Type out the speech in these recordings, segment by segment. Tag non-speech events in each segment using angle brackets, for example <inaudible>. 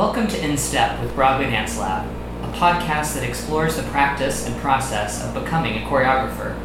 Welcome to In Step with Broadway Dance Lab, a podcast that explores the practice and process of becoming a choreographer.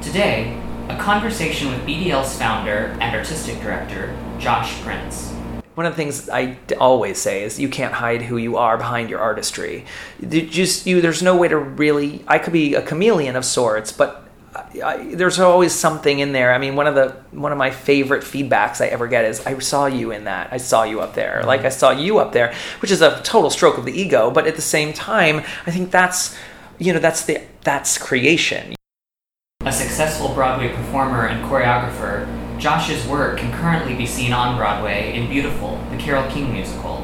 Today, a conversation with BDL's founder and artistic director, Josh Prince. One of the things I always say is you can't hide who you are behind your artistry. Just you, there's no way to really. I could be a chameleon of sorts, but I, I, there's always something in there. I mean, one of the one of my favorite feedbacks I ever get is I saw you in that. I saw you up there. Like I mm-hmm. saw you up there, which is a total stroke of the ego. But at the same time, I think that's you know that's the that's creation. A successful Broadway performer and choreographer, Josh's work can currently be seen on Broadway in Beautiful, the Carole King musical,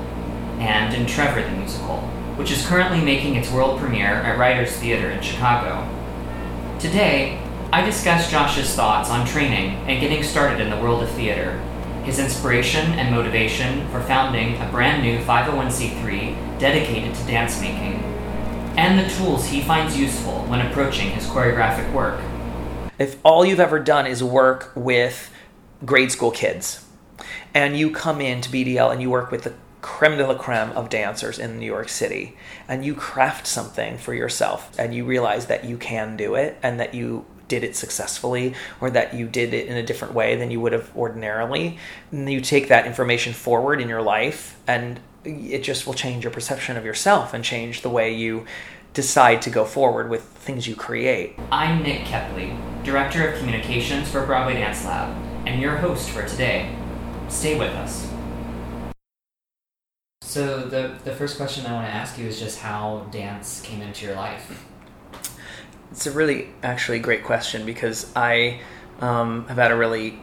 and in Trevor the musical, which is currently making its world premiere at Writers Theater in Chicago. Today, I discuss Josh's thoughts on training and getting started in the world of theater, his inspiration and motivation for founding a brand new 501c3 dedicated to dance making, and the tools he finds useful when approaching his choreographic work. if all you've ever done is work with grade school kids and you come into BDL and you work with the creme de la creme of dancers in New York City and you craft something for yourself and you realize that you can do it and that you did it successfully or that you did it in a different way than you would have ordinarily and you take that information forward in your life and it just will change your perception of yourself and change the way you decide to go forward with things you create I'm Nick Kepley, Director of Communications for Broadway Dance Lab, and your host for today. Stay with us. So the the first question I want to ask you is just how dance came into your life. It's a really, actually, great question because I um, have had a really,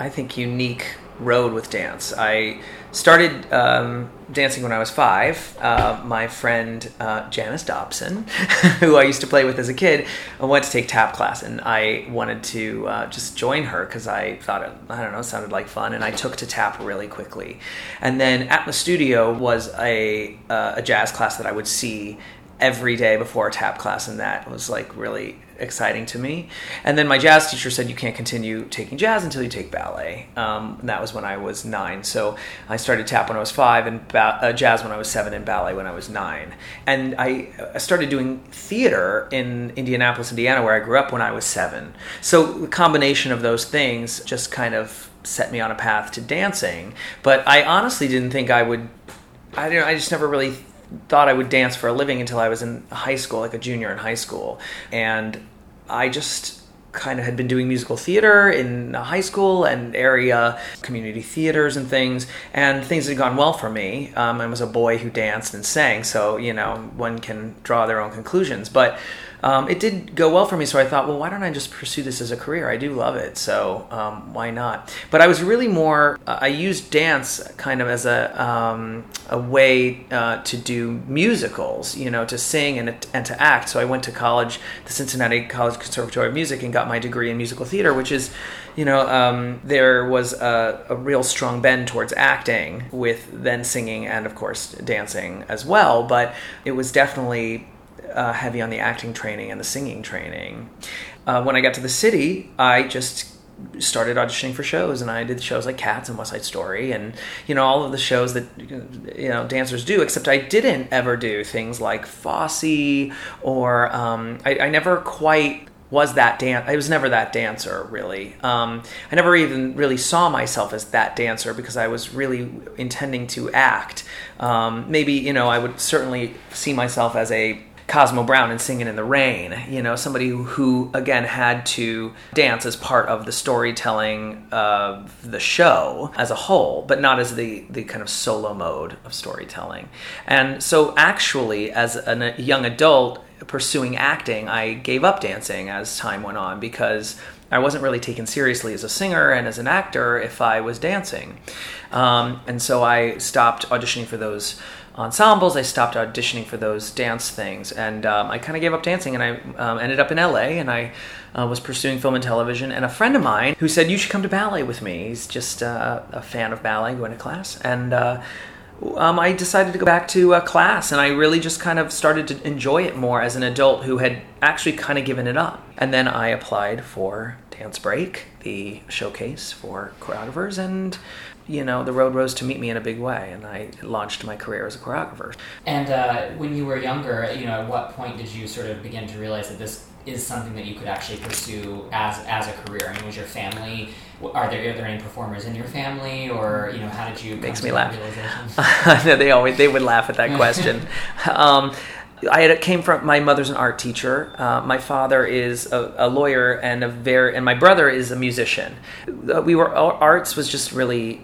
I think, unique road with dance. I started um, dancing when I was five. Uh, my friend uh, Janice Dobson, <laughs> who I used to play with as a kid, uh, went to take tap class, and I wanted to uh, just join her because I thought it, I don't know, sounded like fun, and I took to tap really quickly. And then at the studio was a uh, a jazz class that I would see every day before a tap class and that was like really exciting to me. And then my jazz teacher said you can't continue taking jazz until you take ballet. Um, that was when i was nine. So i started tap when i was five and ba- uh, jazz when i was seven and ballet when i was nine. And I, I started doing theater in indianapolis indiana where i grew up when i was seven. So the combination of those things just kind of set me on a path to dancing. But i honestly didn't think i would i don't i just never really thought I would dance for a living until I was in high school, like a junior in high school. And I just kind of had been doing musical theater in high school and area community theaters and things and things had gone well for me um, i was a boy who danced and sang so you know one can draw their own conclusions but um, it did go well for me so i thought well why don't i just pursue this as a career? I do love it so um, why not? But i was really more uh, i used dance kind of as a, um, a way uh, to do musicals you know to sing and, and to act. So i went to college the cincinnati college conservatory of music and got my degree in musical theater which is you know um, there was a, a real strong bend towards acting with then singing and of course dancing as well. But it was definitely uh, heavy on the acting training and the singing training. Uh, when I got to the city, I just started auditioning for shows and I did shows like Cats and West Side Story and you know all of the shows that you know dancers do except I didn't ever do things like Fosse or um, I, I never quite was that dance I was never that dancer really um, I never even really saw myself as that dancer because I was really intending to act um, maybe you know I would certainly see myself as a Cosmo Brown and Singing in the Rain. You know, somebody who, again had to dance as part of the storytelling of the show as a whole, but not as the the kind of solo mode of storytelling. And so, actually, as a young adult pursuing acting, I gave up dancing as time went on because. I wasn't really taken seriously as a singer and as an actor if I was dancing. Um, and so I stopped auditioning for those ensembles. I stopped auditioning for those dance things, and um, I kind of gave up dancing. And I um, ended up in LA, and I uh, was pursuing film and television. And a friend of mine who said you should come to ballet with me. He's just uh, a fan of ballet, going to class, and. Uh, um, I decided to go back to uh, class, and I really just kind of started to enjoy it more as an adult who had actually kind of given it up. And then I applied for Dance Break, the showcase for choreographers, and you know the road rose to meet me in a big way, and I launched my career as a choreographer. And uh, when you were younger, you know, at what point did you sort of begin to realize that this is something that you could actually pursue as as a career? I mean, was your family are there are there any performers in your family, or you know, how did you makes me laugh? <laughs> no, they always they would laugh at that <laughs> question. um, I had, came from my mother's an art teacher. Uh, my father is a, a, lawyer and a very and my brother is a musician. Uh, we were arts was just really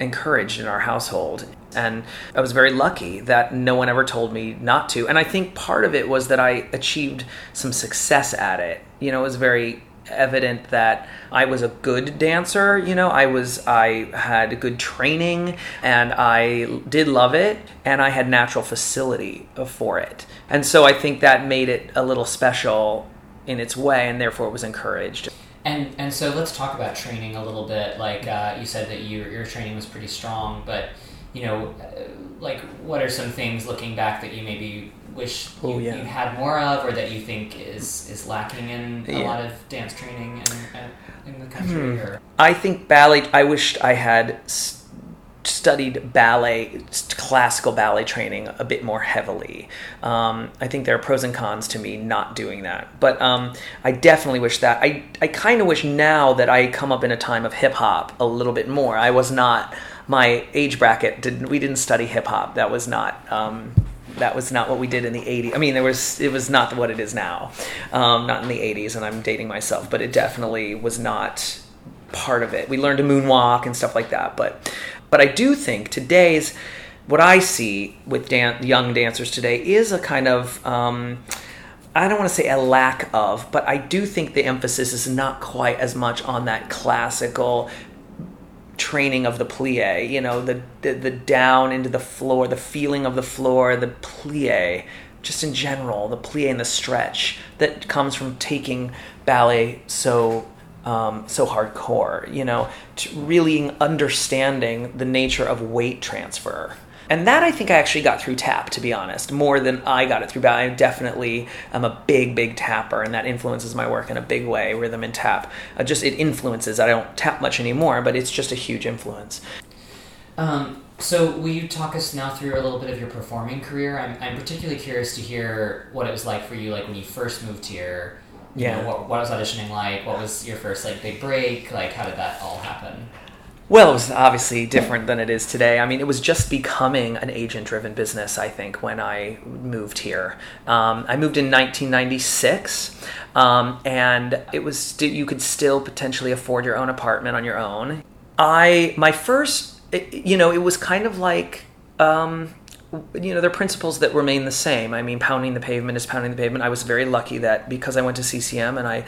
encouraged in our household. And I was very lucky that no one ever told me not to. And I think part of it was that I achieved some success at it. You know, it was very evident that I was a good dancer. You know, I was I had good training and I did love it and I had natural facility for it. And so I think that made it a little special in its way and therefore it was encouraged. And and so let's talk about training a little bit. Like uh, you said that your your training was pretty strong, but you know, uh, like what are some things looking back that you maybe wish you, yeah. you had more of, or that you think is is lacking in a yeah. lot of dance training in, in the country? Hmm. I think ballet. I wished I had. St- studied ballet, classical ballet training a bit more heavily. Um, I think there are pros and cons to me not doing that, but um, I definitely wish that. I I kind of wish now that I come up in a time of hip hop a little bit more. I was not my age bracket. Didn't we didn't study hip hop? That was not. Um, that was not what we did in the 80s. I mean, there was it was not what it is now, um, not in the 80s, and I'm dating myself, but it definitely was not part of it. We learned to moonwalk and stuff like that, but but I do think today's what I see with dan- young dancers today is a kind of um, I don't want to say a lack of, but I do think the emphasis is not quite as much on that classical training of the plie. You know, the, the the down into the floor, the feeling of the floor, the plie, just in general, the plie and the stretch that comes from taking ballet so um, so hardcore, you know, really understanding the nature of weight transfer. And that I think I actually got through tap, to be honest, more than I got it through. But I definitely am a big, big tapper, and that influences my work in a big way. Rhythm and tap, uh, just it influences. I don't tap much anymore, but it's just a huge influence. Um, so, will you talk us now through a little bit of your performing career? I'm, I'm particularly curious to hear what it was like for you, like when you first moved here yeah. Know, what, what was auditioning like? What was your first like big break? Like, how did that all happen? Well, it was obviously different than it is today. I mean, it was just becoming an agent driven business, I think, when I moved here. Um, I moved in 1996, um, and it was you could still potentially afford your own apartment on your own. I, my first, it, you know, it was kind of like, um, you know, there are principles that remain the same. I mean, pounding the pavement is pounding the pavement. I was very lucky that because I went to CCM and I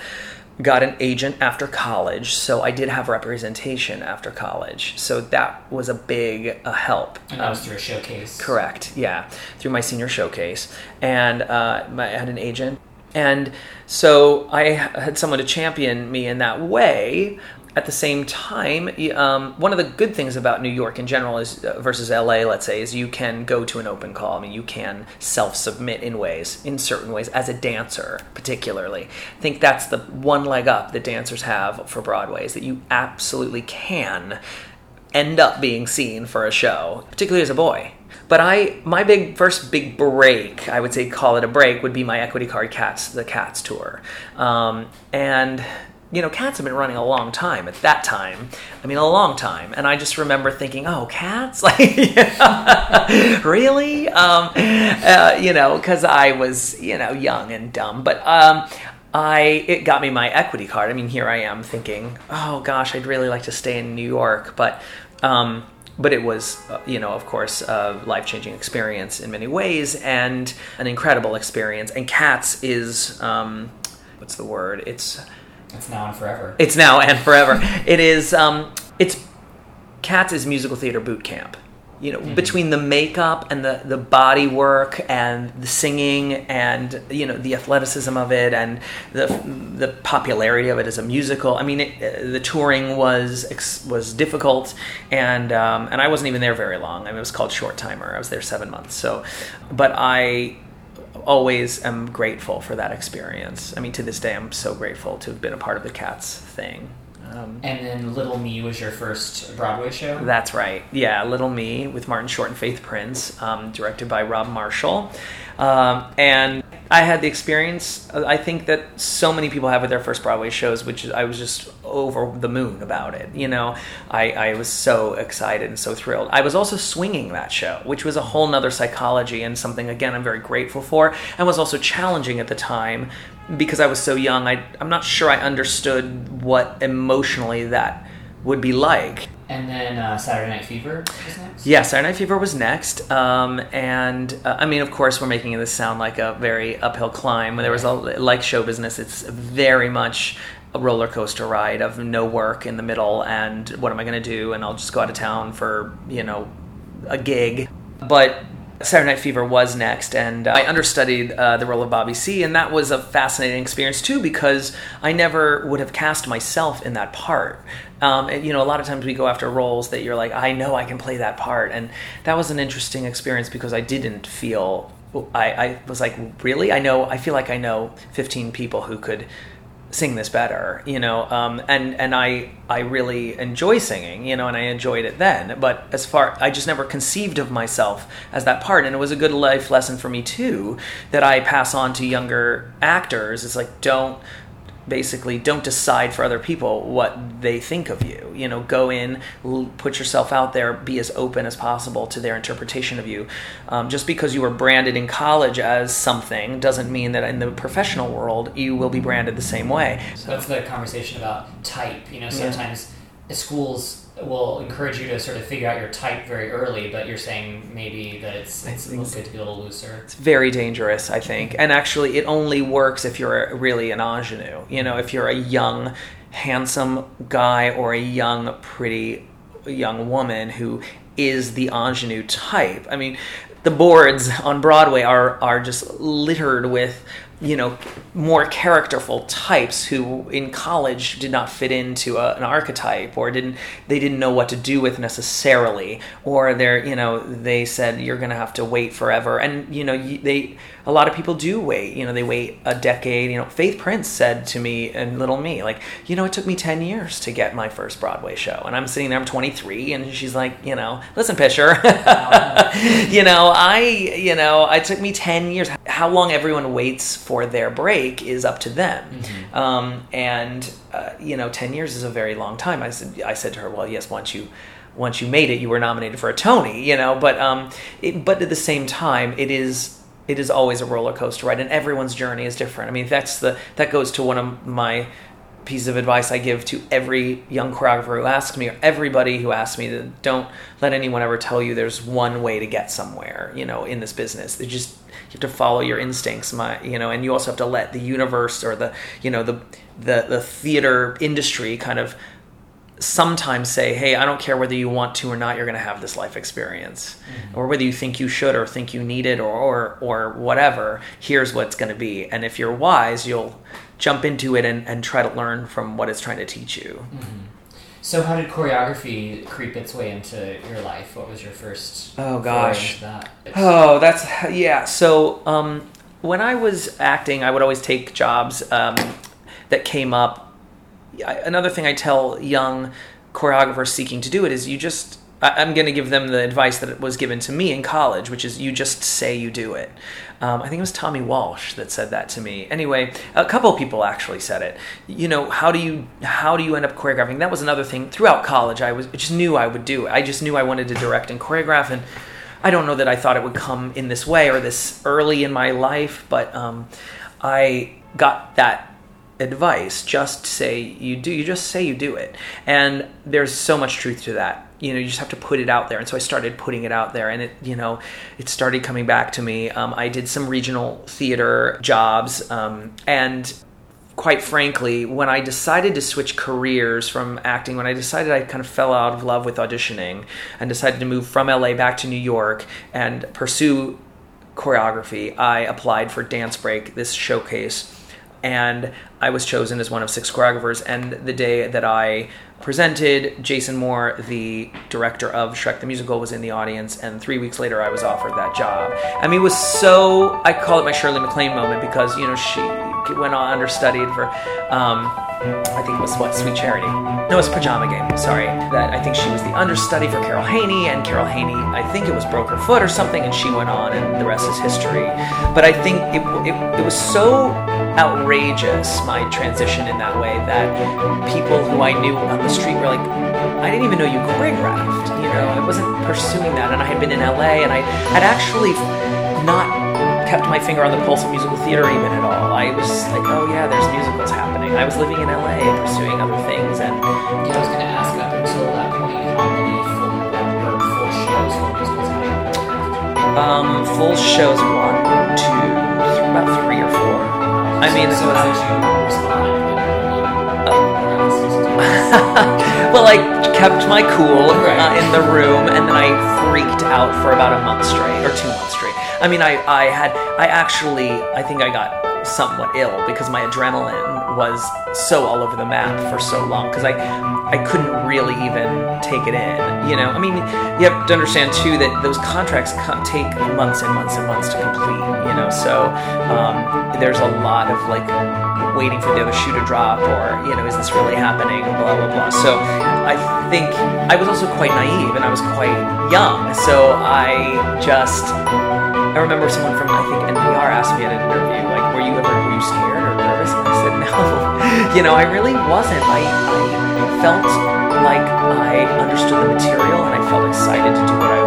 got an agent after college, so I did have representation after college. So that was a big uh, help. And that was um, through a showcase. Correct. Yeah, through my senior showcase, and uh, my, I had an agent. And so I had someone to champion me in that way at the same time, um, one of the good things about New York in general is uh, versus LA, let's say, is you can go to an open call. I mean, you can self-submit in ways, in certain ways, as a dancer, particularly. I think that's the one leg up that dancers have for Broadway is that you absolutely can end up being seen for a show, particularly as a boy. But I, my big first big break, I would say, call it a break, would be my equity card Cats, the Cats tour, um, and you know, cats have been running a long time at that time. I mean, a long time. And I just remember thinking, oh, cats? <laughs> Like, <laughs> really? Um, uh, you know, because I was, you know, young and dumb. But um, I it got me my equity card. I mean, here I am thinking, oh gosh, I'd really like to stay in New York, but. Um, but it was, uh, you know, of course, a life changing experience in many ways and an incredible experience. And Cats is, um, what's the word? It's it's now and forever. It's now and forever. it is. Um, it's Cats is musical theater boot camp. You know, mm-hmm. between the makeup and the the body work and the singing and you know the athleticism of it and the the popularity of it as a musical. I mean, it, uh, the touring was was difficult, and um, and I wasn't even there very long. I mean, it was called short timer. I was there seven months. So, but I always am grateful for that experience. I mean, to this day, I'm so grateful to have been a part of the Cats thing. Um, and then Little Me was your first Broadway show? That's right. Yeah, Little Me with Martin Short and Faith Prince, um, directed by Rob Marshall. Um, and I had the experience I think that so many people have with their first Broadway shows, which I was just over the moon about it. You know, I, I was so excited and so thrilled. I was also swinging that show, which was a whole nother psychology and something, again, I'm very grateful for, and was also challenging at the time because I was so young. I, I'm not sure I understood what emotionally that would be like. And then uh, Saturday Night Fever was next? Yeah, Saturday Night Fever was next. Um, and uh, I mean, of course, we're making this sound like a very uphill climb. There was a, like show business, it's very much a roller coaster ride of no work in the middle and what am I going to do? And I'll just go out of town for, you know, a gig. But Saturday Night Fever was next, and I understudied uh, the role of Bobby C, and that was a fascinating experience too because I never would have cast myself in that part. Um, and, you know, a lot of times we go after roles that you're like, I know I can play that part, and that was an interesting experience because I didn't feel. I, I was like, really? I know. I feel like I know 15 people who could sing this better, you know. Um, and and I I really enjoy singing, you know, and I enjoyed it then. But as far I just never conceived of myself as that part, and it was a good life lesson for me too that I pass on to younger actors. It's like don't basically don't decide for other people what they think of you. You know go in put yourself out there be as open as possible to their interpretation of you. Um, just because you were branded in college as something doesn't mean that in the professional world you will be branded the same way. So that's the conversation about type you know sometimes yeah. schools will encourage you to sort of figure out your type very early, but you're saying maybe that it's it's good to be a little looser. It's very dangerous, I think. And actually, it only works if you're really an ingenue. You know, if you're a young, handsome guy or a young, pretty young woman who is the ingenue type. I mean, the boards on Broadway are are just littered with you know more characterful types who in college did not fit into a, an archetype or didn't they didn't know what to do with necessarily or they're you know they said you're going to have to wait forever and you know they a lot of people do wait. You know, they wait a decade. You know, Faith Prince said to me and Little Me, like, you know, it took me 10 years to get my first Broadway show. And I'm sitting there, I'm 23, and she's like, you know, listen, Pisher, <laughs> you know, I, you know, it took me 10 years. How long everyone waits for their break is up to them. Mm-hmm. Um, and, uh, you know, 10 years is a very long time. I said, I said to her, well, yes, once you once you made it, you were nominated for a Tony, you know. But um, it, but at the same time, it is it is always a roller coaster ride, and everyone's journey is different. I mean, that's the that goes to one of my pieces of advice I give to every young choreographer who asks me, or everybody who asks me, that don't let anyone ever tell you there's one way to get somewhere. You know, in this business, they just you have to follow your instincts. My, you know, and you also have to let the universe or the you know the the the theater industry kind of sometimes say, hey, I don't care whether you want to or not, you're going to have this life experience. Mm-hmm. Or whether you think you should or think you need it or, or, or whatever, here's what's going to be. And if you're wise, you'll jump into it and, and try to learn from what it's trying to teach you. Mm-hmm. So, how did choreography creep its way into your life? What was your first? Oh gosh, that? oh that's yeah. So, um, when I was acting, I would always take jobs um, that came up another thing I tell young choreographers seeking to do it is you just I'm going to give them the advice that was given to me in college, which is you just say you do it. Um, I think it was Tommy Walsh that said that to me. Anyway, a couple people actually said it. You know, how do you how do you end up choreographing? That was another thing throughout college. I was I just knew I would do it. I just knew I wanted to direct and choreograph, and I don't know that I thought it would come in this way or this early in my life, but um, I got that advice just say you do you just say you do it and there's so much truth to that you know you just have to put it out there and so i started putting it out there and it you know it started coming back to me um, i did some regional theater jobs um, and quite frankly when i decided to switch careers from acting when i decided i kind of fell out of love with auditioning and decided to move from la back to new york and pursue choreography i applied for dance break this showcase and I was chosen as one of six choreographers. And the day that I presented. Jason Moore, the director of Shrek the Musical, was in the audience, and three weeks later, I was offered that job. I mean, it was so. I call it my Shirley MacLaine moment because you know she went on understudied for. Um, I think it was what Sweet Charity. No, it was Pajama Game. Sorry, that I think she was the understudy for Carol Haney, and Carol Haney, I think it was broke her foot or something, and she went on, and the rest is history. But I think it, it, it was so outrageous my transition in that way that people who I knew on the street were like, I didn't even know you choreographed. You know, I wasn't pursuing that, and I had been in LA, and I had actually not kept my finger on the pulse of musical theater even at all. I was like, oh yeah, there's musicals happening. I was living in LA pursuing other things, and Yeah, I was going to ask up until that point, how many full, or full shows for musicals have you um, full shows one, two, th- about three or four. I mean, it so was- how did you respond when were asked to do well, I kept my cool Right. uh, in the room, and then I freaked out for about a month straight, or two months straight. I mean, I, I had, I actually, I think I got somewhat ill because my adrenaline was so all over the map for so long because I, I couldn't really even take it in. You know, I mean, you have to understand too that those contracts co- take months and months and months to complete. You know, so um, there's a lot of like waiting for the other shoe to drop or you know is this really happening blah blah blah so i think i was also quite naive and i was quite young so i just i remember someone from i think npr asked me at an interview like were you ever were you scared or nervous? And i said no. <laughs> You know i really wasn't. I, I felt like i understood the material and i felt excited to do what i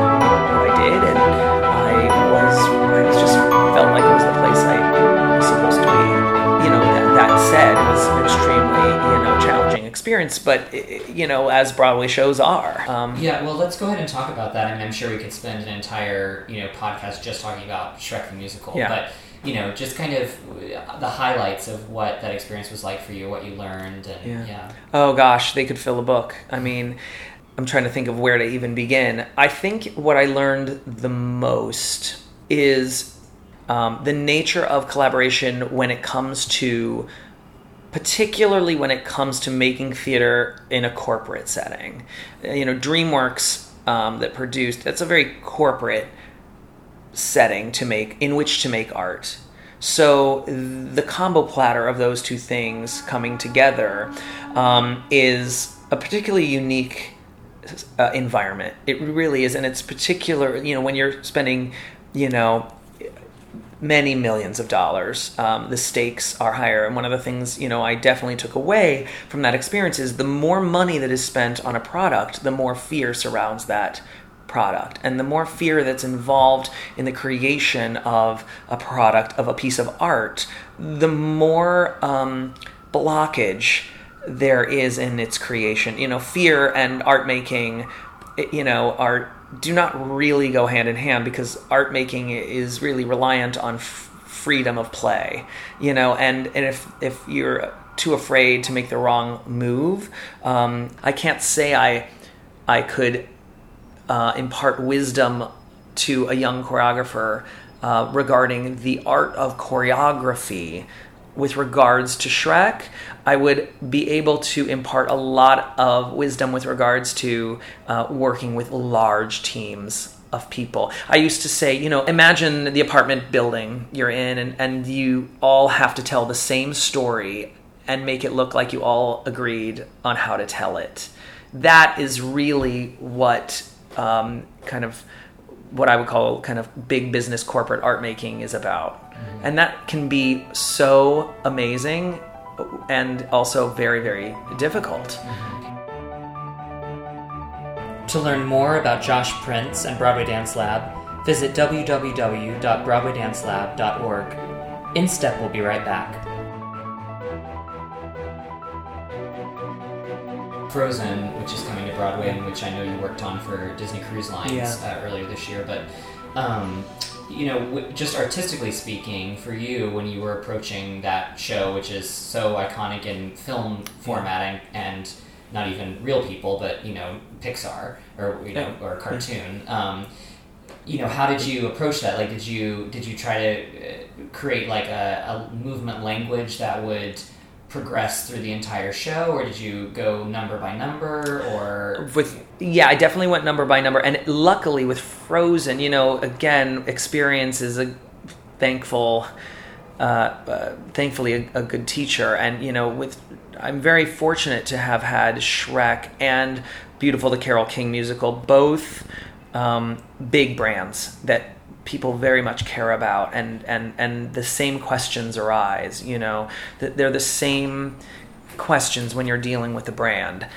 but you know as broadway shows are um, Yeah, well, let's go ahead and talk about that. I mean, I'm sure we could spend an entire you know podcast just talking about Shrek the musical. Yeah. But you know, just kind of uh, the highlights of what that experience was like for you, what you learned, and Yeah. yeah. oh gosh they could fill a book i mean i'm trying to think of where to even begin i think what i learned the most is um, the nature of collaboration when it comes to particularly when it comes to making theater in a corporate setting. You know, DreamWorks um, that produced that's a very corporate setting to make in which to make art. So the combo platter of those two things coming together um, is a particularly unique uh, environment. It really is, and it's particular. You know, when you're spending, you know, many millions of dollars. Um, the stakes are higher. And one of the things, you know, I definitely took away from that experience is the more money that is spent on a product, the more fear surrounds that product. And the more fear that's involved in the creation of a product, of a piece of art, the more um, blockage there is in its creation. You know, fear and art making, you know, are do not really go hand in hand because art making is really reliant on f- freedom of play. You know, and and if if you're too afraid to make the wrong move, um, I can't say I I could uh, impart wisdom to a young choreographer uh, regarding the art of choreography with regards to Shrek. I would be able to impart a lot of wisdom with regards to uh, working with large teams of people. I used to say, you know, imagine the apartment building you're in, and, and you all have to tell the same story and make it look like you all agreed on how to tell it. That is really what um, kind of what I would call kind of big business corporate art making is about. And that can be so amazing and also very, very difficult. To learn more about Josh Prince and Broadway Dance Lab, visit www.broadwaydancelab.org. InStep will be right back. Frozen, which is coming to Broadway, and which I know you worked on for Disney Cruise Lines Yeah. uh, earlier this year, but um, you know, w- just artistically speaking, for you when you were approaching that show, which is so iconic in film formatting and not even real people, but you know, Pixar or you know, or cartoon. Um, you know, how did you approach that? Like, did you did you try to uh, create like a, a movement language that would progress through the entire show, or did you go number by number, or? With yeah, I definitely went number by number, and luckily with Frozen, you know, again, experience is a thankful, uh, uh, thankfully a, a good teacher, and you know, with I'm very fortunate to have had Shrek and Beautiful the Carole King musical, both um, big brands that people very much care about and and and the same questions arise you know? They're the same questions when you're dealing with a brand.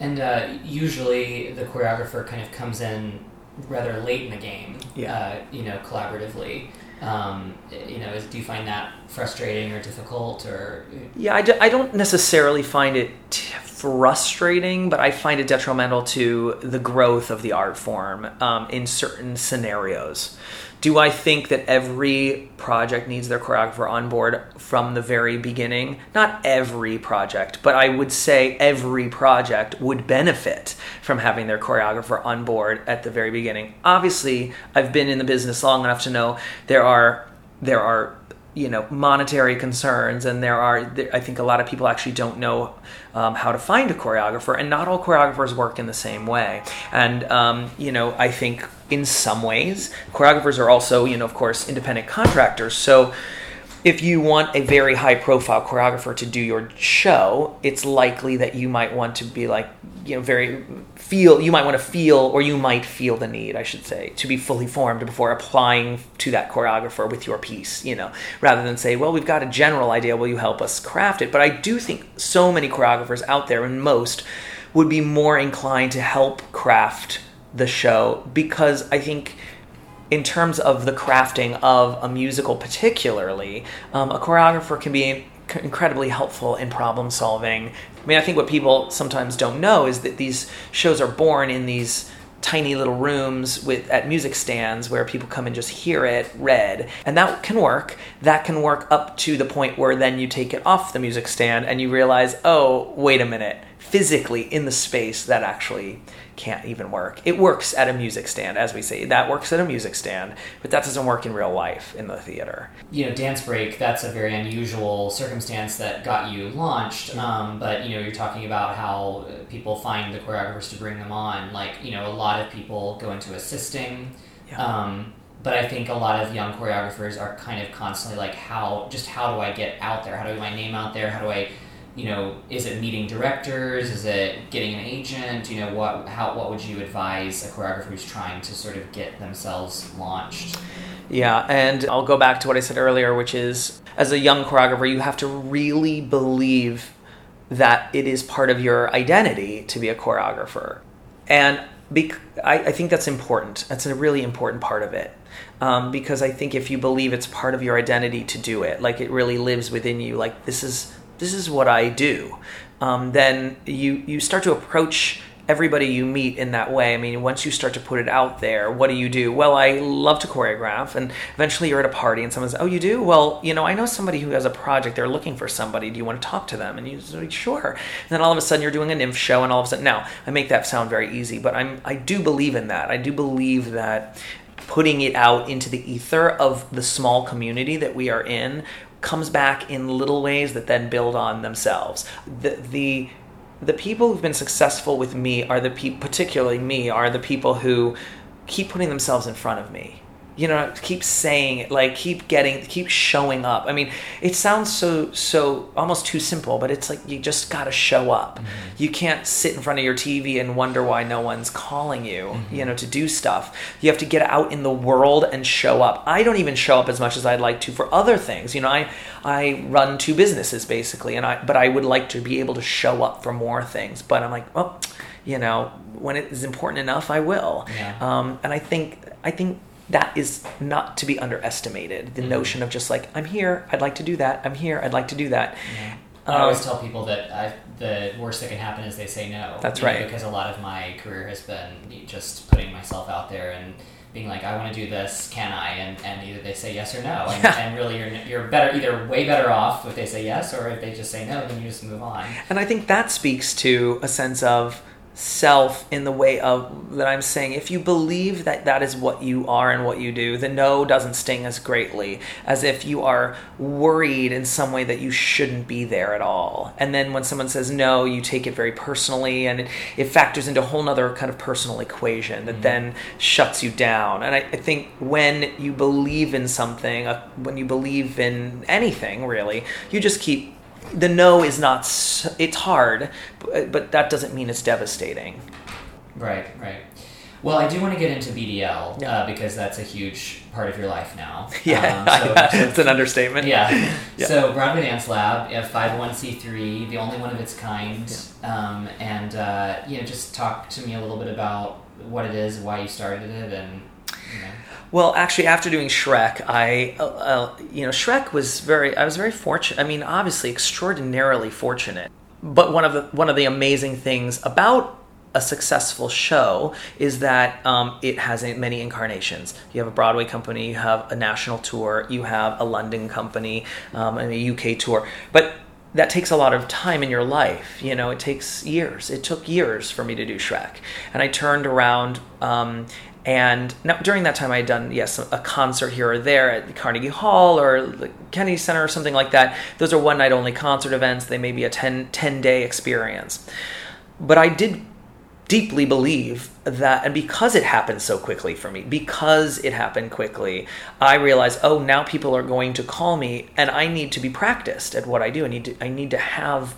And uh, usually the choreographer kind of comes in rather late in the game yeah. Uh, you know collaboratively um, you know, do you find that frustrating or difficult or? Yeah, I don't necessarily find it t- frustrating, but I find it detrimental to the growth of the art form um, in certain scenarios. Do I think that every project needs their choreographer on board from the very beginning? Not every project, but I would say every project would benefit from having their choreographer on board at the very beginning. Obviously, I've been in the business long enough to know there are there are you know monetary concerns and there are i think a lot of people actually don't know um, how to find a choreographer and not all choreographers work in the same way. And um, you know i think in some ways choreographers are also you know of course independent contractors. So if you want a very high profile choreographer to do your show, it's likely that you might want to be like, you know, very feel, you might want to feel, or you might feel the need, I should say, to be fully formed before applying to that choreographer with your piece, you know, rather than say, well, we've got a general idea, will you help us craft it? But I do think so many choreographers out there, and most, would be more inclined to help craft the show because I think in terms of the crafting of a musical, particularly, um, a choreographer can be incredibly helpful in problem solving. I mean, I think what people sometimes don't know is that these shows are born in these tiny little rooms with at music stands where people come and just hear it read. And that can work. That can work up to the point where then you take it off the music stand and you realize oh wait a minute. Physically in the space that actually can't even work. It works at a music stand, as we say. That works at a music stand, but that doesn't work in real life in the theater. You know, Dance Break, that's a very unusual circumstance that got you launched. Um, but, you know, you're talking about how people find the choreographers to bring them on. Like, you know, a lot of people go into assisting. Yeah. Um, but I think a lot of young choreographers are kind of constantly like, how, just how do I get out there? How do I get my name out there? How do I you know, is it meeting directors? Is it getting an agent? You know, what how what would you advise a choreographer who's trying to sort of get themselves launched? Yeah, and I'll go back to what I said earlier, which is as a young choreographer, you have to really believe that it is part of your identity to be a choreographer. And I, I, think that's important. That's a really important part of it. Um, because I think if you believe it's part of your identity to do it, like it really lives within you, like this is this is what I do, um, then you you start to approach everybody you meet in that way. I mean, once you start to put it out there, what do you do? Well, I love to choreograph, and eventually you're at a party and someone says, "Oh, you do? Well, you know, I know somebody who has a project. They're looking for somebody. Do you want to talk to them?" And you say, "Sure." And then all of a sudden you're doing a nymph show, and all of a sudden now I make that sound very easy, but I'm I do believe in that. I do believe that putting it out into the ether of the small community that we are in comes back in little ways that then build on themselves. The the the people who've been successful with me are the people, particularly me, are the people who keep putting themselves in front of me you know keep saying it like keep getting keep showing up. I mean it sounds so so almost too simple but it's like you just got to show up. Mm-hmm. you can't sit in front of your tv and wonder why no one's calling you mm-hmm. you know to do stuff. You have to get out in the world and show up. I don't even show up as much as i'd like to for other things. You know i i run two businesses basically and i but i would like to be able to show up for more things. But i'm like well you know when it is important enough i will. Yeah. um, and i think i think that is not to be underestimated. The mm-hmm. notion of just like, I'm here, I'd like to do that, I'm here, I'd like to do that. Um, I always tell people that I, the worst that can happen is they say no. That's right. Because a lot of my career has been just putting myself out there and being like, I want to do this, can I? And, and either they say yes or no. And, yeah. and really, you're, you're better, either way better off if they say yes, or if they just say no, then you just move on. And I think that speaks to a sense of self in the way of that I'm saying if you believe that that is what you are and what you do, the no doesn't sting as greatly as if you are worried in some way that you shouldn't be there at all. And then when someone says no, you take it very personally and it, it factors into a whole nother kind of personal equation that mm-hmm. then shuts you down. And I, I, think when you believe in something, uh, when you believe in anything really, you just keep the no is not it's hard but that doesn't mean it's devastating right right well i do want to get into bdl yeah. uh, because that's a huge part of your life now <laughs> yeah um, <laughs> so, it's <laughs> an understatement yeah. yeah. so broadway dance lab a 501c3 the only one of its kind yeah. um, and uh, you know just talk to me a little bit about what it is why you started it and Well, actually, after doing Shrek, I, uh, uh, you know, Shrek was very. I was very fortunate. I mean, obviously, extraordinarily fortunate. But one of the one of the amazing things about a successful show is that um, it has many incarnations. You have a Broadway company, you have a national tour, you have a London company, um, and a UK tour. But that takes a lot of time in your life. You know, it takes years. It took years for me to do Shrek, and I turned around um, and now, during that time, I had done, yes, a concert here or there at Carnegie Hall or the Kennedy Center or something like that. Those are one night only concert events. They may be a 10, 10 day experience. But I did deeply believe that, and because it happened so quickly for me, because it happened quickly, I realized, oh, now people are going to call me and I need to be practiced at what I do. I need to, I need to have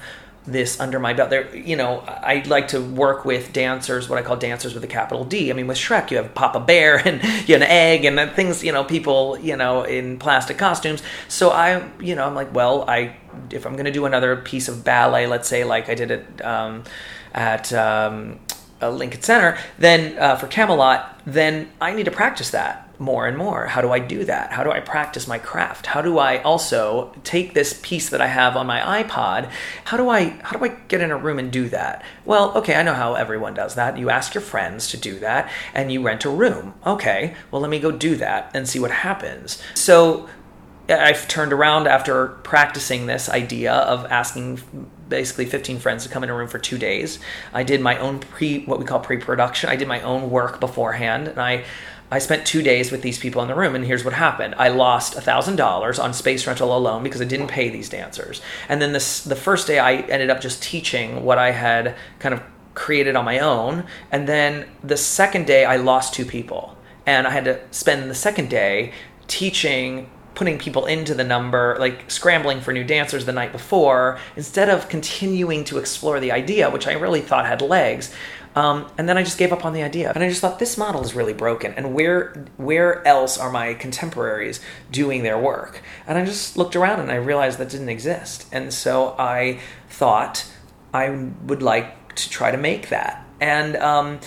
this under my belt. There, you know, I like to work with dancers, what I call dancers with a capital D. I mean, with Shrek, you have Papa Bear <laughs> and you have an egg and things, you know, people, you know, in plastic costumes. So I, you know, I'm like, well, I if I'm going to do another piece of ballet, let's say like I did it um, at um, Lincoln Center, then uh, for Camelot, then I need to practice that more and more. How do I do that? How do I practice my craft? How do I also take this piece that I have on my iPod? How do I how do I get in a room and do that? Well, okay, I know how everyone does that. You ask your friends to do that and you rent a room. Okay, well let me go do that and see what happens. So I've turned around after practicing this idea of asking basically 15 friends to come in a room for two days. I did my own pre, what we call pre-production. I did my own work beforehand, and I I spent two days with these people in the room, and here's what happened. I lost $1,000 on space rental alone because I didn't pay these dancers. And then this, the first day, I ended up just teaching what I had kind of created on my own. And then the second day, I lost two people. And I had to spend the second day teaching putting people into the number, like scrambling for new dancers the night before, instead of continuing to explore the idea, which I really thought had legs. Um, and then I just gave up on the idea, and I just thought this model is really broken. And where where else are my contemporaries doing their work? And I just looked around and I realized that didn't exist. And so I thought I would like to try to make that. And um,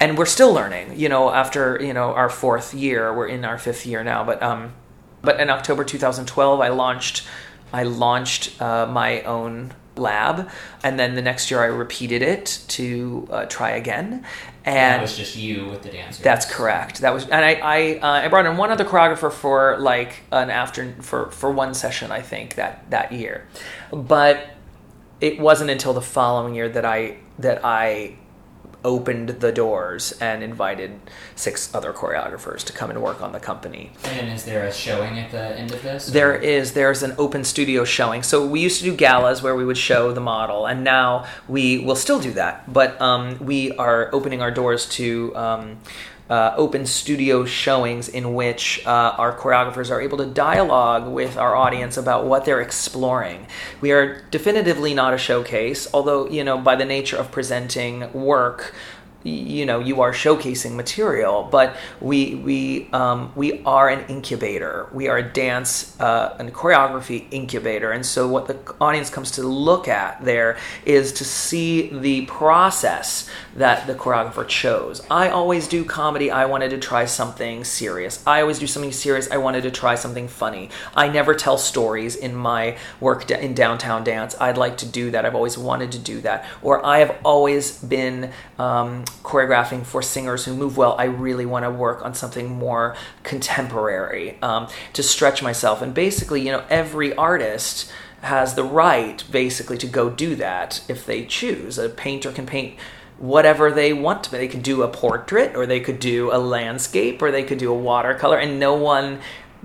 and we're still learning. You know, after you know our fourth year, we're in our fifth year now. But um, but in October 2012, I launched I launched uh, my own lab, and then the next year I repeated it to uh, try again. And that was just you with the dancers. That's correct. That was, and I I, uh, I brought in one other choreographer for like an after for for one session I think that that year, but it wasn't until the following year that I that I opened the doors and invited six other choreographers to come and work on the company. And is there a showing at the end of this? There is. There's an open studio showing. So we used to do galas where we would show the model, and now we will still do that. But um, we are opening our doors to. Um, uh, open studio showings in which uh, our choreographers are able to dialogue with our audience about what they're exploring. We are definitively not a showcase, although, you know, by the nature of presenting work, you know you are showcasing material but we we um, we are an incubator. We are a dance uh, and choreography incubator. And so what the audience comes to look at there is to see the process that the choreographer chose. I always do comedy. I wanted to try something serious. I always do something serious. I wanted to try something funny. I never tell stories in my work in downtown dance. I'd like to do that. I've always wanted to do that. Or i have always been um, choreographing for singers who move well, I really want to work on something more contemporary um, to stretch myself. And basically, you know, every artist has the right basically to go do that if they choose. A painter can paint whatever they want to. They could do a portrait, or they could do a landscape, or they could do a watercolor, and no one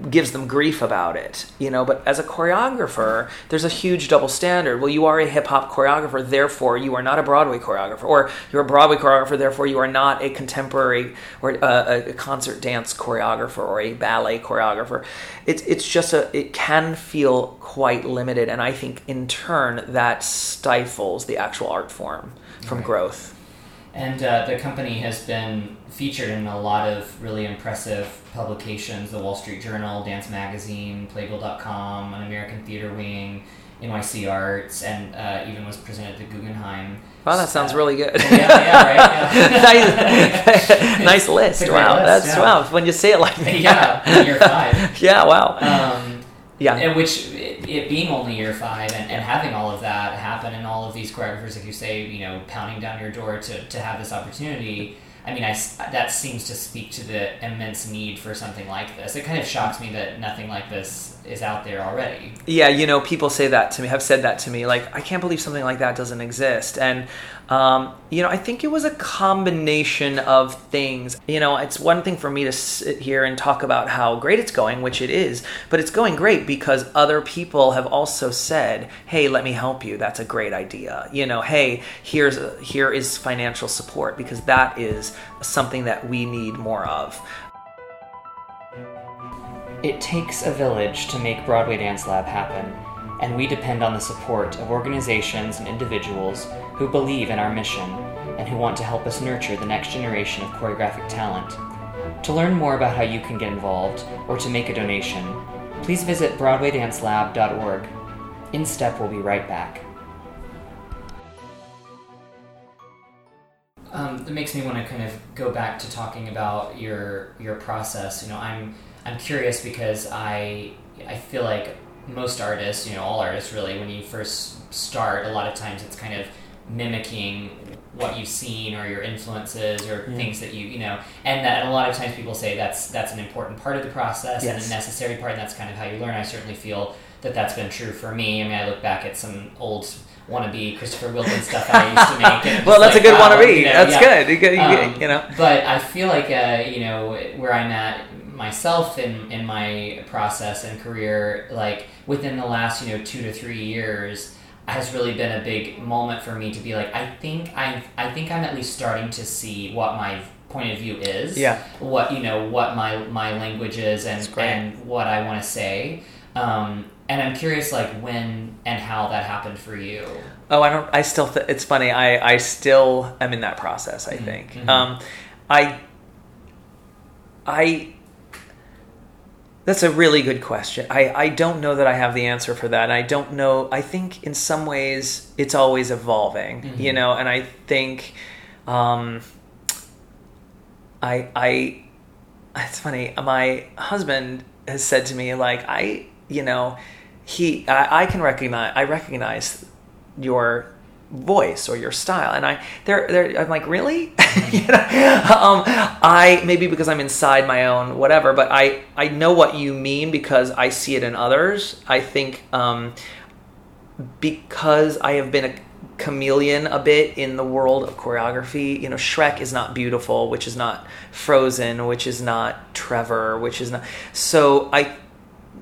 gives them grief about it, you know. But as a choreographer, there's a huge double standard. Well, you are a hip hop choreographer, therefore you are not a Broadway choreographer, or you're a Broadway choreographer, therefore you are not a contemporary or uh, a, a concert dance choreographer or a ballet choreographer. It's it's just a it can feel quite limited, and I think in turn that stifles the actual art form from Right. growth. And uh, the company has been featured in a lot of really impressive publications the Wall Street Journal, Dance Magazine, Playbill.com, an American Theater Wing, NYC Arts, and uh, even was presented to Guggenheim. Wow, that sounds really good. Yeah, yeah, right. Yeah. <laughs> nice, <laughs> nice list. It's a great Wow, list, that's yeah. wow. When you say it like that, yeah, year five. <laughs> yeah, wow, Um, yeah, and which it, it being only year five and, and having all of that happen and all of these choreographers like you say you know pounding down your door to, to have this opportunity i mean I, that seems to speak to the immense need for something like this. It kind of shocks me that nothing like this is out there already yeah. You know, people say that to me, have said that to me. Like, I can't believe something like that doesn't exist. And um, you know, I think it was a combination of things. You know, it's one thing for me to sit here and talk about how great it's going, which it is, but it's going great because other people have also said, "Hey, let me help you. That's a great idea." You know, "Hey, here's a, here is financial support because that is something that we need more of." It takes a village to make Broadway Dance Lab happen, and we depend on the support of organizations and individuals who believe in our mission and who want to help us nurture the next generation of choreographic talent. To learn more about how you can get involved or to make a donation, please visit BroadwayDanceLab.org. In InStep will be right back. Um, that makes me want to kind of go back to talking about your your process. You know, I'm I'm curious because I I feel like most artists, you know, all artists really, when you first start, a lot of times it's kind of mimicking what you've seen or your influences or Yeah. things that you you know and that and a lot of times people say that's that's an important part of the process and a necessary part and that's kind of how you learn i certainly feel that that's been true for me i mean i look back at some old wannabe Christopher Wheeldon stuff i used to make <laughs> well, that's a good wow, read. you know, that's yeah. good. You, get- you get- Um, you know. But I feel like uh, you know where I'm at myself in in my process and career, like within the last you know two to three years, has really been a big moment for me to be like, I think I I think I'm at least starting to see what my point of view is. Yeah. What you know what my my language is and and what I want to say. Um, and I'm curious, like when and how that happened for you. Oh, I don't. I still. Th- it's funny. I I still am in that process. I Mhm, think. mhm. Um, I. I. That's a really good question. I, I don't know that I have the answer for that. I don't know. I think in some ways it's always evolving, Mhm. you know, and I think um, I, I, it's funny. My husband has said to me, like, I, you know, he, I, I can recognize, I recognize your voice or your style. And i they're, they're i'm like really? <laughs> You know? Um i maybe because i'm inside my own whatever but i i know what you mean because i see it in others. I think um because i have been a chameleon a bit in the world of choreography you know shrek is not beautiful which is not frozen which is not trevor which is not so i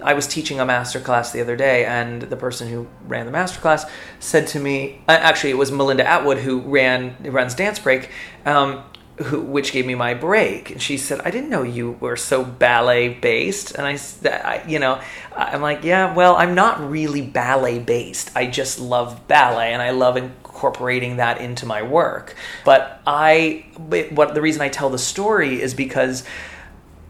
I was teaching a master class the other day, and the person who ran the master class said to me, uh, actually, it was Melinda Atwood who ran runs Dance Break, um, who, which gave me my break. And she said, "I didn't know you were so ballet based." And I, you know, I'm like, "Yeah, well, I'm not really ballet based. I just love ballet, and I love incorporating that into my work." But I, what the reason I tell the story is because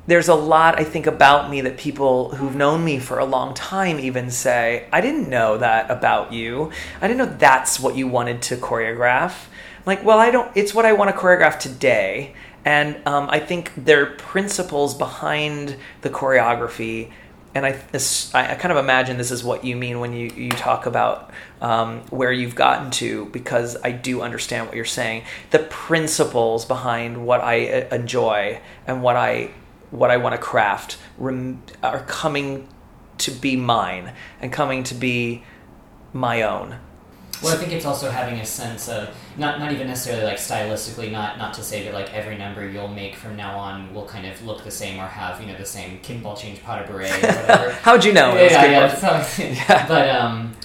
there's a lot I think about me that people who've known me for a long time even say, I didn't know that about you. I didn't know that's what you wanted to choreograph. I'm like, well, I don't, it's what I want to choreograph today. And um, I think there are principles behind the choreography. And I, I I kind of imagine this is what you mean when you, you talk about um, where you've gotten to, because I do understand what you're saying. The principles behind what I uh, enjoy and what I what I want to craft rem- are coming to be mine and coming to be my own. Well, I think it's also having a sense of not not even necessarily like stylistically, not not to say that like every number you'll make from now on will kind of look the same or have you know the same kickball change pas de bourrée <laughs> or whatever. How would you know? Yeah, yeah, <laughs> <laughs> yeah. But um,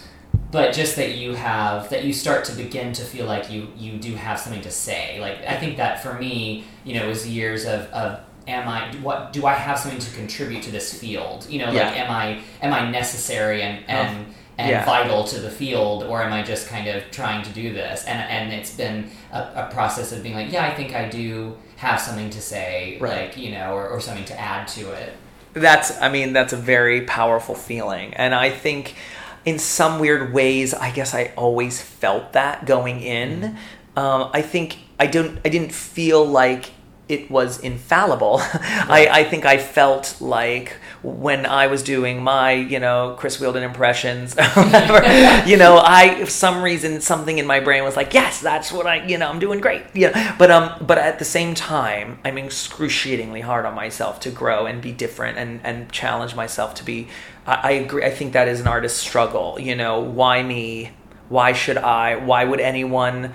but just that you have that you start to begin to feel like you you do have something to say. Like I think that for me, you know, it was years of of am I what do I have something to contribute to this field? You know, Yeah. like am I am I necessary and and and Yeah. vital to the field, or am I just kind of trying to do this? And and it's been a, a process of being like, yeah, I think I do have something to say, Right. like you know, or, or something to add to it. That's, I mean, that's a very powerful feeling. And I think in some weird ways, I guess I always felt that going in. Um, I think I don't, I didn't feel like it was infallible. <laughs> I, I think I felt like when I was doing my, you know, Chris Wheeldon impressions, <laughs> whatever, <laughs> you know, I, for some reason, something in my brain was like, yes, that's what I, you know, I'm doing great. Yeah. But, um, but at the same time, I'm excruciatingly hard on myself to grow and be different and, and challenge myself to be, I, I agree. I think that is an artist's struggle. You know, why me? Why should I? Why would anyone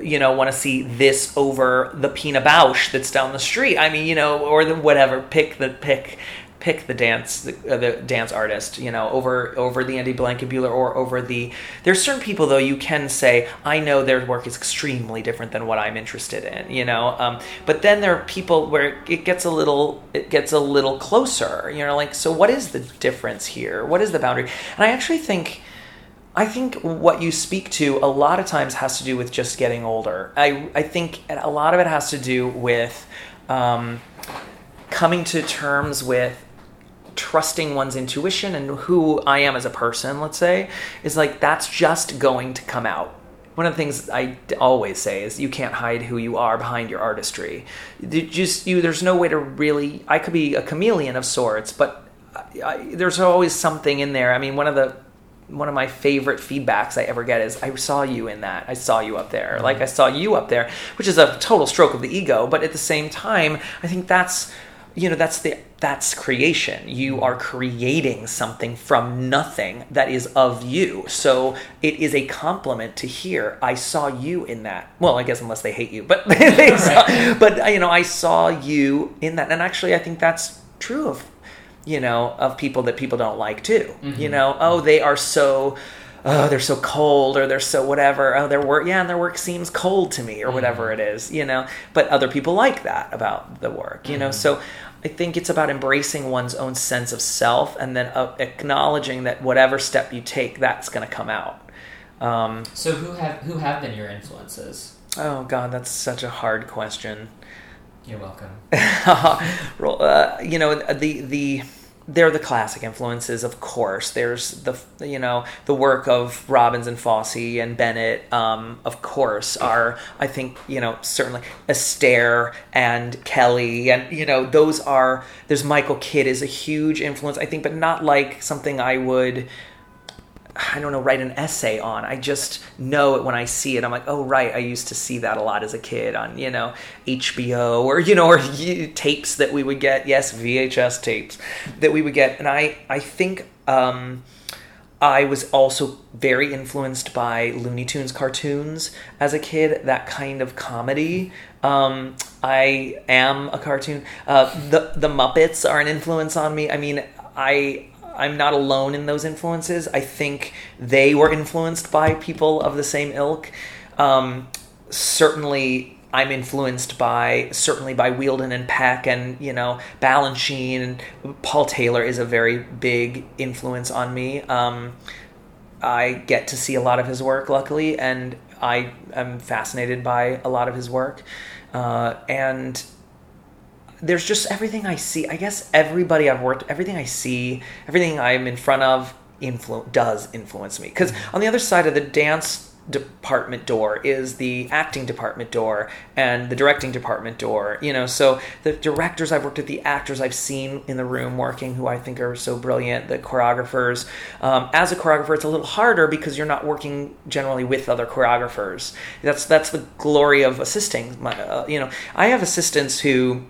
you know, want to see this over the Pina Bausch that's down the street. I mean, you know, or the whatever. Pick the pick, pick the dance, the, uh, the dance artist. You know, over over the Andy Blankenbuehler or over the. There's certain people though you can say I know their work is extremely different than what I'm interested in. You know, um, but then there are people where it gets a little it gets a little closer. You know, like so what is the difference here? What is the boundary? And I actually think. I think what you speak to a lot of times has to do with just getting older. I, I think a lot of it has to do with um, coming to terms with trusting one's intuition and who I am as a person, let's say, is like that's just going to come out. One of the things I always say is you can't hide who you are behind your artistry. You just you, there's no way to really. I could be a chameleon of sorts, but I, I, there's always something in there. I mean, one of the one of my favorite feedbacks I ever get is I saw you in that. I saw you up there. Like I saw you up there, which is a total stroke of the ego, but at the same time, I think that's you know, that's the that's creation. You are creating something from nothing that is of you. So it is a compliment to hear I saw you in that. Well, I guess unless they hate you, but <laughs> they saw, but you know, I saw you in that. And actually I think that's true of you know, of people that people don't like too. You know, oh, they are so, oh, they're so cold or they're so whatever. Oh, their work, yeah, and their work seems cold to me or whatever it is, you know. But other people like that about the work, you know. So I think it's about embracing one's own sense of self and then uh, acknowledging that whatever step you take, that's going to come out. Um, So who have who have been your influences? oh God, that's such a hard question. You're welcome. <laughs> Uh, you know the the they're the classic influences of course there's the you know the work of robbins and fosse and bennett um, of course are i think you know certainly astaire and kelly and you know those are there's michael kidd is a huge influence i think but not like something i would I don't know, write an essay on. I just know it when I see it. I'm like, oh, right, I used to see that a lot as a kid on, you know, HBO or, you know, <laughs> or tapes that we would get. Yes, VHS tapes that we would get. And I, I think um, I was also very influenced by Looney Tunes cartoons as a kid, that kind of comedy. Um, I am a cartoon. Uh, the, the Muppets are an influence on me. I mean, I I'm not alone in those influences. I think they were influenced by people of the same ilk. Um, certainly, I'm influenced by certainly by Wheeldon and Peck, and you know Balanchine and Paul Taylor is a very big influence on me. Um, I get to see a lot of his work, luckily, and I am fascinated by a lot of his work. Uh, and there's just everything I see. I guess everybody I've worked, everything I see, everything I'm in front of, influ- does influence me. Because on the other side of the dance department door is the acting department door and the directing department door. You know, so the directors I've worked with, the actors I've seen in the room working, who I think are so brilliant, the choreographers. Um, as a choreographer, it's a little harder because you're not working generally with other choreographers. That's that's the glory of assisting. My, uh, you know, I have assistants who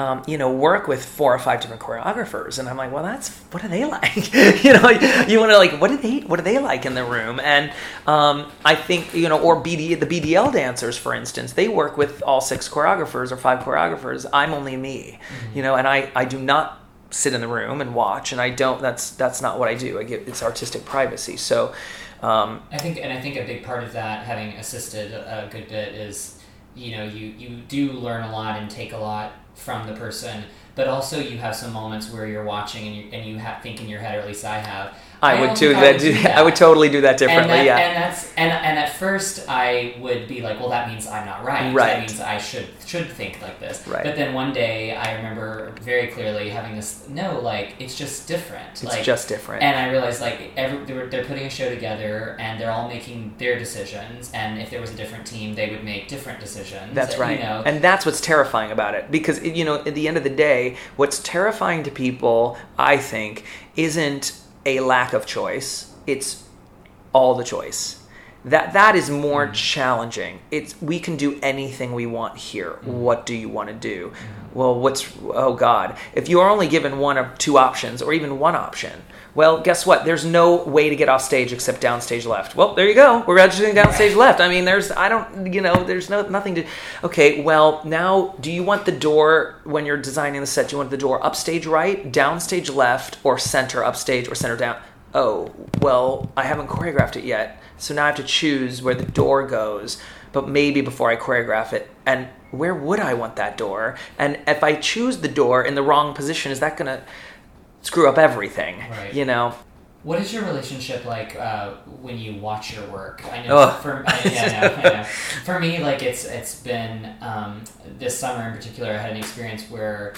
um, you know, work with four or five different choreographers, and I'm like, well, that's what are they <laughs> like? <laughs> you know, you want to like, what do they, what are they like in the room? And um, I think you know, or BD, the BDL dancers, for instance, they work with all six choreographers or five choreographers. I'm only me, mm-hmm. you know, and I, I do not sit in the room and watch, and I don't. That's that's not what I do. I give it's artistic privacy. So. Um, I think, and I think a big part of that, having assisted a good bit, is you know you you do learn a lot and take a lot from the person but also you have some moments where you're watching and you, and you have, think in your head or at least i have I, I would do that, do that. <laughs> I would totally do that differently. And that, yeah, and that's and and at first I would be like, well, that means I'm not right. Right. That means I should should think like this. Right. But then one day I remember very clearly having this. No, like it's just different. It's like, just different. And I realized like every they're, they're putting a show together and they're all making their decisions. And if there was a different team, they would make different decisions. That's and, right. You know, and that's what's terrifying about it because you know at the end of the day, what's terrifying to people, I think, isn't a lack of choice it's all the choice. That that is more mm challenging. It's we can do anything we want here. mm What do you want to do? mm Well, what's oh god. If you are only given one of two options or even one option, well, guess what? There's no way to get off stage except downstage left. Well, there you go. We're registering downstage left. I mean, there's I don't, you know, there's no nothing to. Okay, well now, do you want the door when you're designing the set? Do you want the door upstage right, downstage left, or center upstage or center down? oh, well, I haven't choreographed it yet, so now I have to choose where the door goes, but maybe before I choreograph it. And where would I want that door? And if I choose the door in the wrong position, is that going to screw up everything? Right. You know? What is your relationship like uh, when you watch your work? I know Ugh. for I, yeah, I know, I know. for me, like it's it's been um, this summer in particular. I had an experience where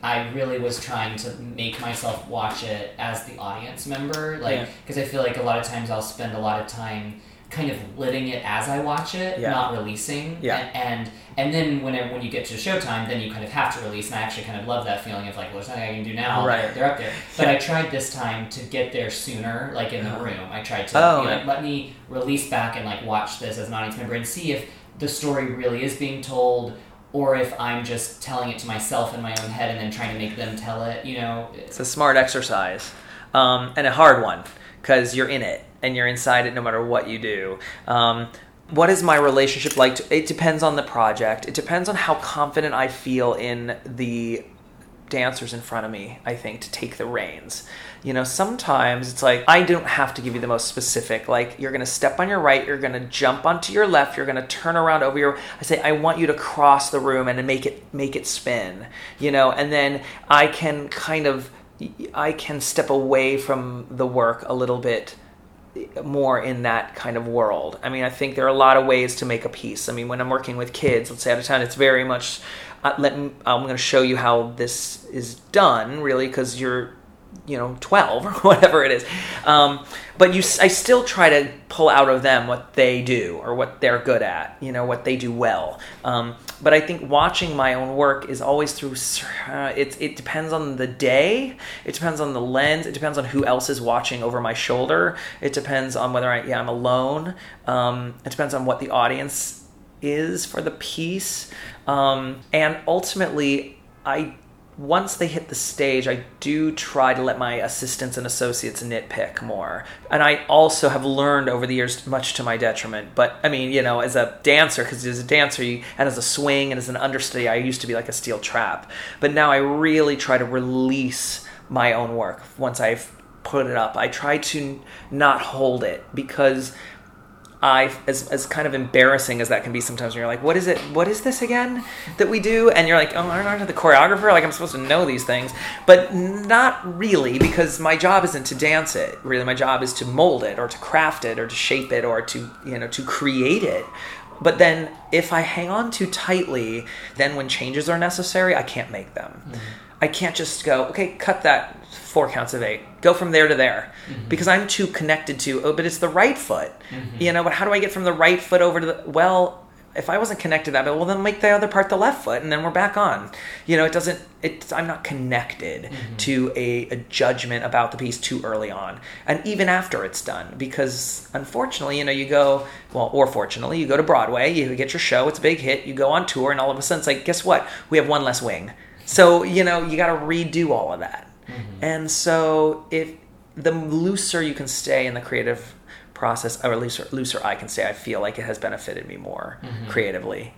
I really was trying to make myself watch it as the audience member, like because yeah. I feel like a lot of times I'll spend a lot of time kind of living it as I watch it, yeah. not releasing. Yeah. And, and and then when when you get to Showtime, then you kind of have to release, and I actually kind of love that feeling of like, well, there's nothing I can do now. Right. They're, they're up there. But I tried this time to get there sooner, like in the uh-huh. room. I tried to oh, you know, let me release back and like watch this as an audience member and see if the story really is being told or if I'm just telling it to myself in my own head and then trying to make them tell it, you know. It's a smart exercise um, and a hard one because you're in it and you're inside it no matter what you do. Um, what is my relationship like? To, it depends on the project. It depends on how confident I feel in the dancers in front of me, I think, to take the reins. You know, sometimes it's like, I don't have to give you the most specific, like, you're gonna step on your right, you're gonna jump onto your left, you're gonna turn around over your, I say, I want you to cross the room and make it, make it spin, you know, and then I can kind of, I can step away from the work a little bit more in that kind of world. I mean, I think there are a lot of ways to make a piece. I mean, when I'm working with kids, let's say out of town, it's very much uh, let me, I'm going to show you how this is done, really, because you're you know 12 or <laughs> whatever it is. Um, but you i still try to pull out of them what they do or what they're good at you know what they do well. Um, but i think watching my own work is always through uh, it, it depends on the day. It depends on the lens. It depends on who else is watching over my shoulder. It depends on whether I, yeah, i'm alone. Um, it depends on what the audience is for the piece. Um, and ultimately, I once they hit the stage, I do try to let my assistants and associates nitpick more. And I also have learned over the years, much to my detriment. But I mean, you know, as a dancer, because as a dancer you, and as a swing and as an understudy, I used to be like a steel trap. But now I really try to release my own work once I've put it up. I try to not hold it because I, as, as kind of embarrassing as that can be sometimes, when you're like, what is it? What is this again that we do? And you're like, oh, I'm not the choreographer. Like, I'm supposed to know these things. But not really, because my job isn't to dance it. Really, my job is to mold it or to craft it or to shape it or to, you know, to create it. But then if I hang on too tightly, then when changes are necessary, I can't make them. Mm-hmm. I can't just go, okay, cut that four counts of eight. Go from there to there mm-hmm. because I'm too connected to. Oh, but it's the right foot, mm-hmm. you know. But how do I get from the right foot over to the well? If I wasn't connected to that, well, then make the other part the left foot, and then we're back on. You know, it doesn't. It's I'm not connected mm-hmm. to a, a judgment about the piece too early on, and even after it's done, because unfortunately, you know, you go well, or fortunately, you go to Broadway, you get your show, it's a big hit, you go on tour, and all of a sudden, it's like, guess what? We have one less wing So, you know, you got to redo all of that. Mm-hmm. And so, if the looser you can stay in the creative process, or looser, looser I can stay, I feel like it has benefited me more Mhm. creatively.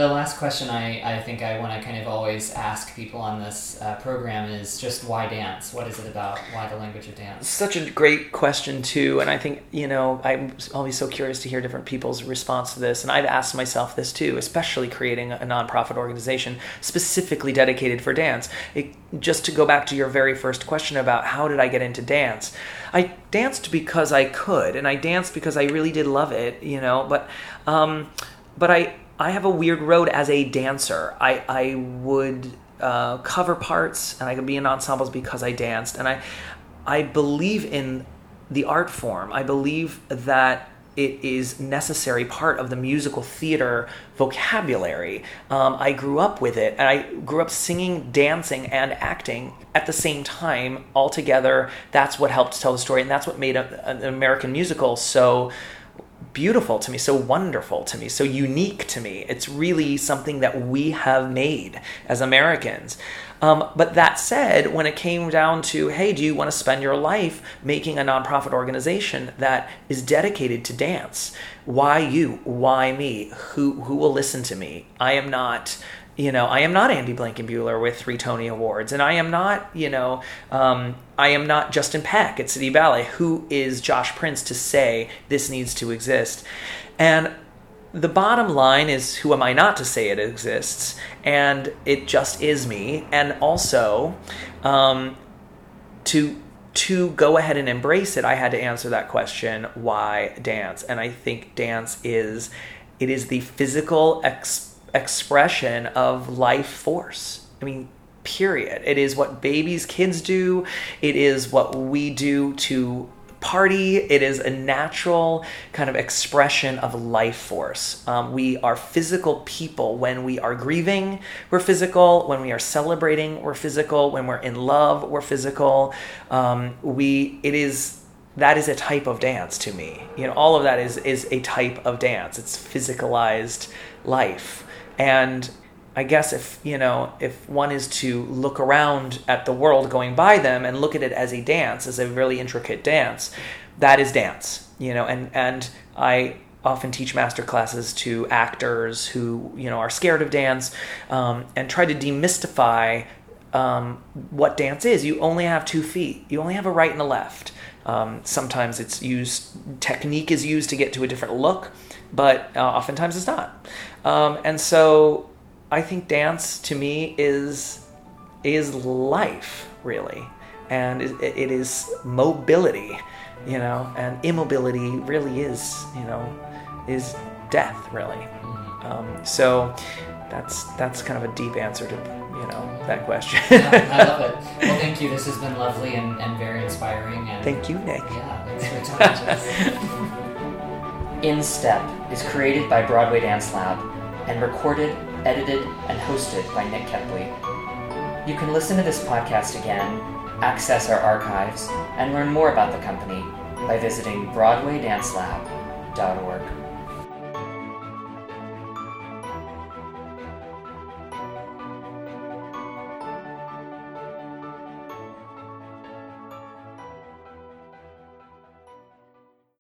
The last question I, I think I want to kind of always ask people on this uh, program is just why dance? What is it about? Why the language of dance? Such a great question too, and I think you know I'm always so curious to hear different people's response to this, and I've asked myself this too, especially creating a nonprofit organization specifically dedicated for dance. It, just to go back to your very first question about how did I get into dance, I danced because I could, and I danced because I really did love it, you know. But, um, but I I have a weird road as a dancer. I I would uh, cover parts and I could be in ensembles because I danced, and I I believe in the art form. I believe that it is necessary part of the musical theater vocabulary. Um, I grew up with it, and I grew up singing, dancing, and acting at the same time all together. That's what helped tell the story, and that's what made a, an American musical so beautiful to me, so wonderful to me, so unique to me. It's really something that we have made as Americans. Um, but that said, when it came down to, hey, do you want to spend your life making a nonprofit organization that is dedicated to dance? Why you? Why me? Who who will listen to me? I am not you know, I am not Andy Blankenbuehler with three Tony Awards, and I am not, you know, um, I am not Justin Peck at City Ballet. Who is Josh Prince to say this needs to exist? And the bottom line is, who am I not to say it exists? And it just is me. And also, um, to to go ahead and embrace it, I had to answer that question: Why dance? And I think dance is it is the physical ex- expression of life force. I mean, period. It is what babies, kids do. It is what we do to party. It is a natural kind of expression of life force. Um, we are physical people. When we are grieving, we're physical. When we are celebrating, we're physical. When we're in love, we're physical. Um, we. It is that is a type of dance to me. You know, all of that is is a type of dance. It's physicalized life. And I guess if you know if one is to look around at the world going by them and look at it as a dance, as a really intricate dance, that is dance. You know, and and I often teach master classes to actors who you know are scared of dance um, and try to demystify um, what dance is. You only have two feet. You only have a right and a left. Um, sometimes it's used technique is used to get to a different look, but uh, oftentimes it's not. Um, and so I think dance to me is is life really, and it, it is mobility, you know, and immobility really is you know is death really. Um, so that's that's kind of a deep answer to you know that question. I <laughs> love it. Well, thank you. This has been lovely and, and very inspiring. And Thank you, Nick. Yeah, thanks for talking to us. In Step is created by Broadway Dance Lab and recorded, edited, and hosted by Nick Kepley. You can listen to this podcast again, access our archives, and learn more about the company by visiting BroadwayDanceLab.org.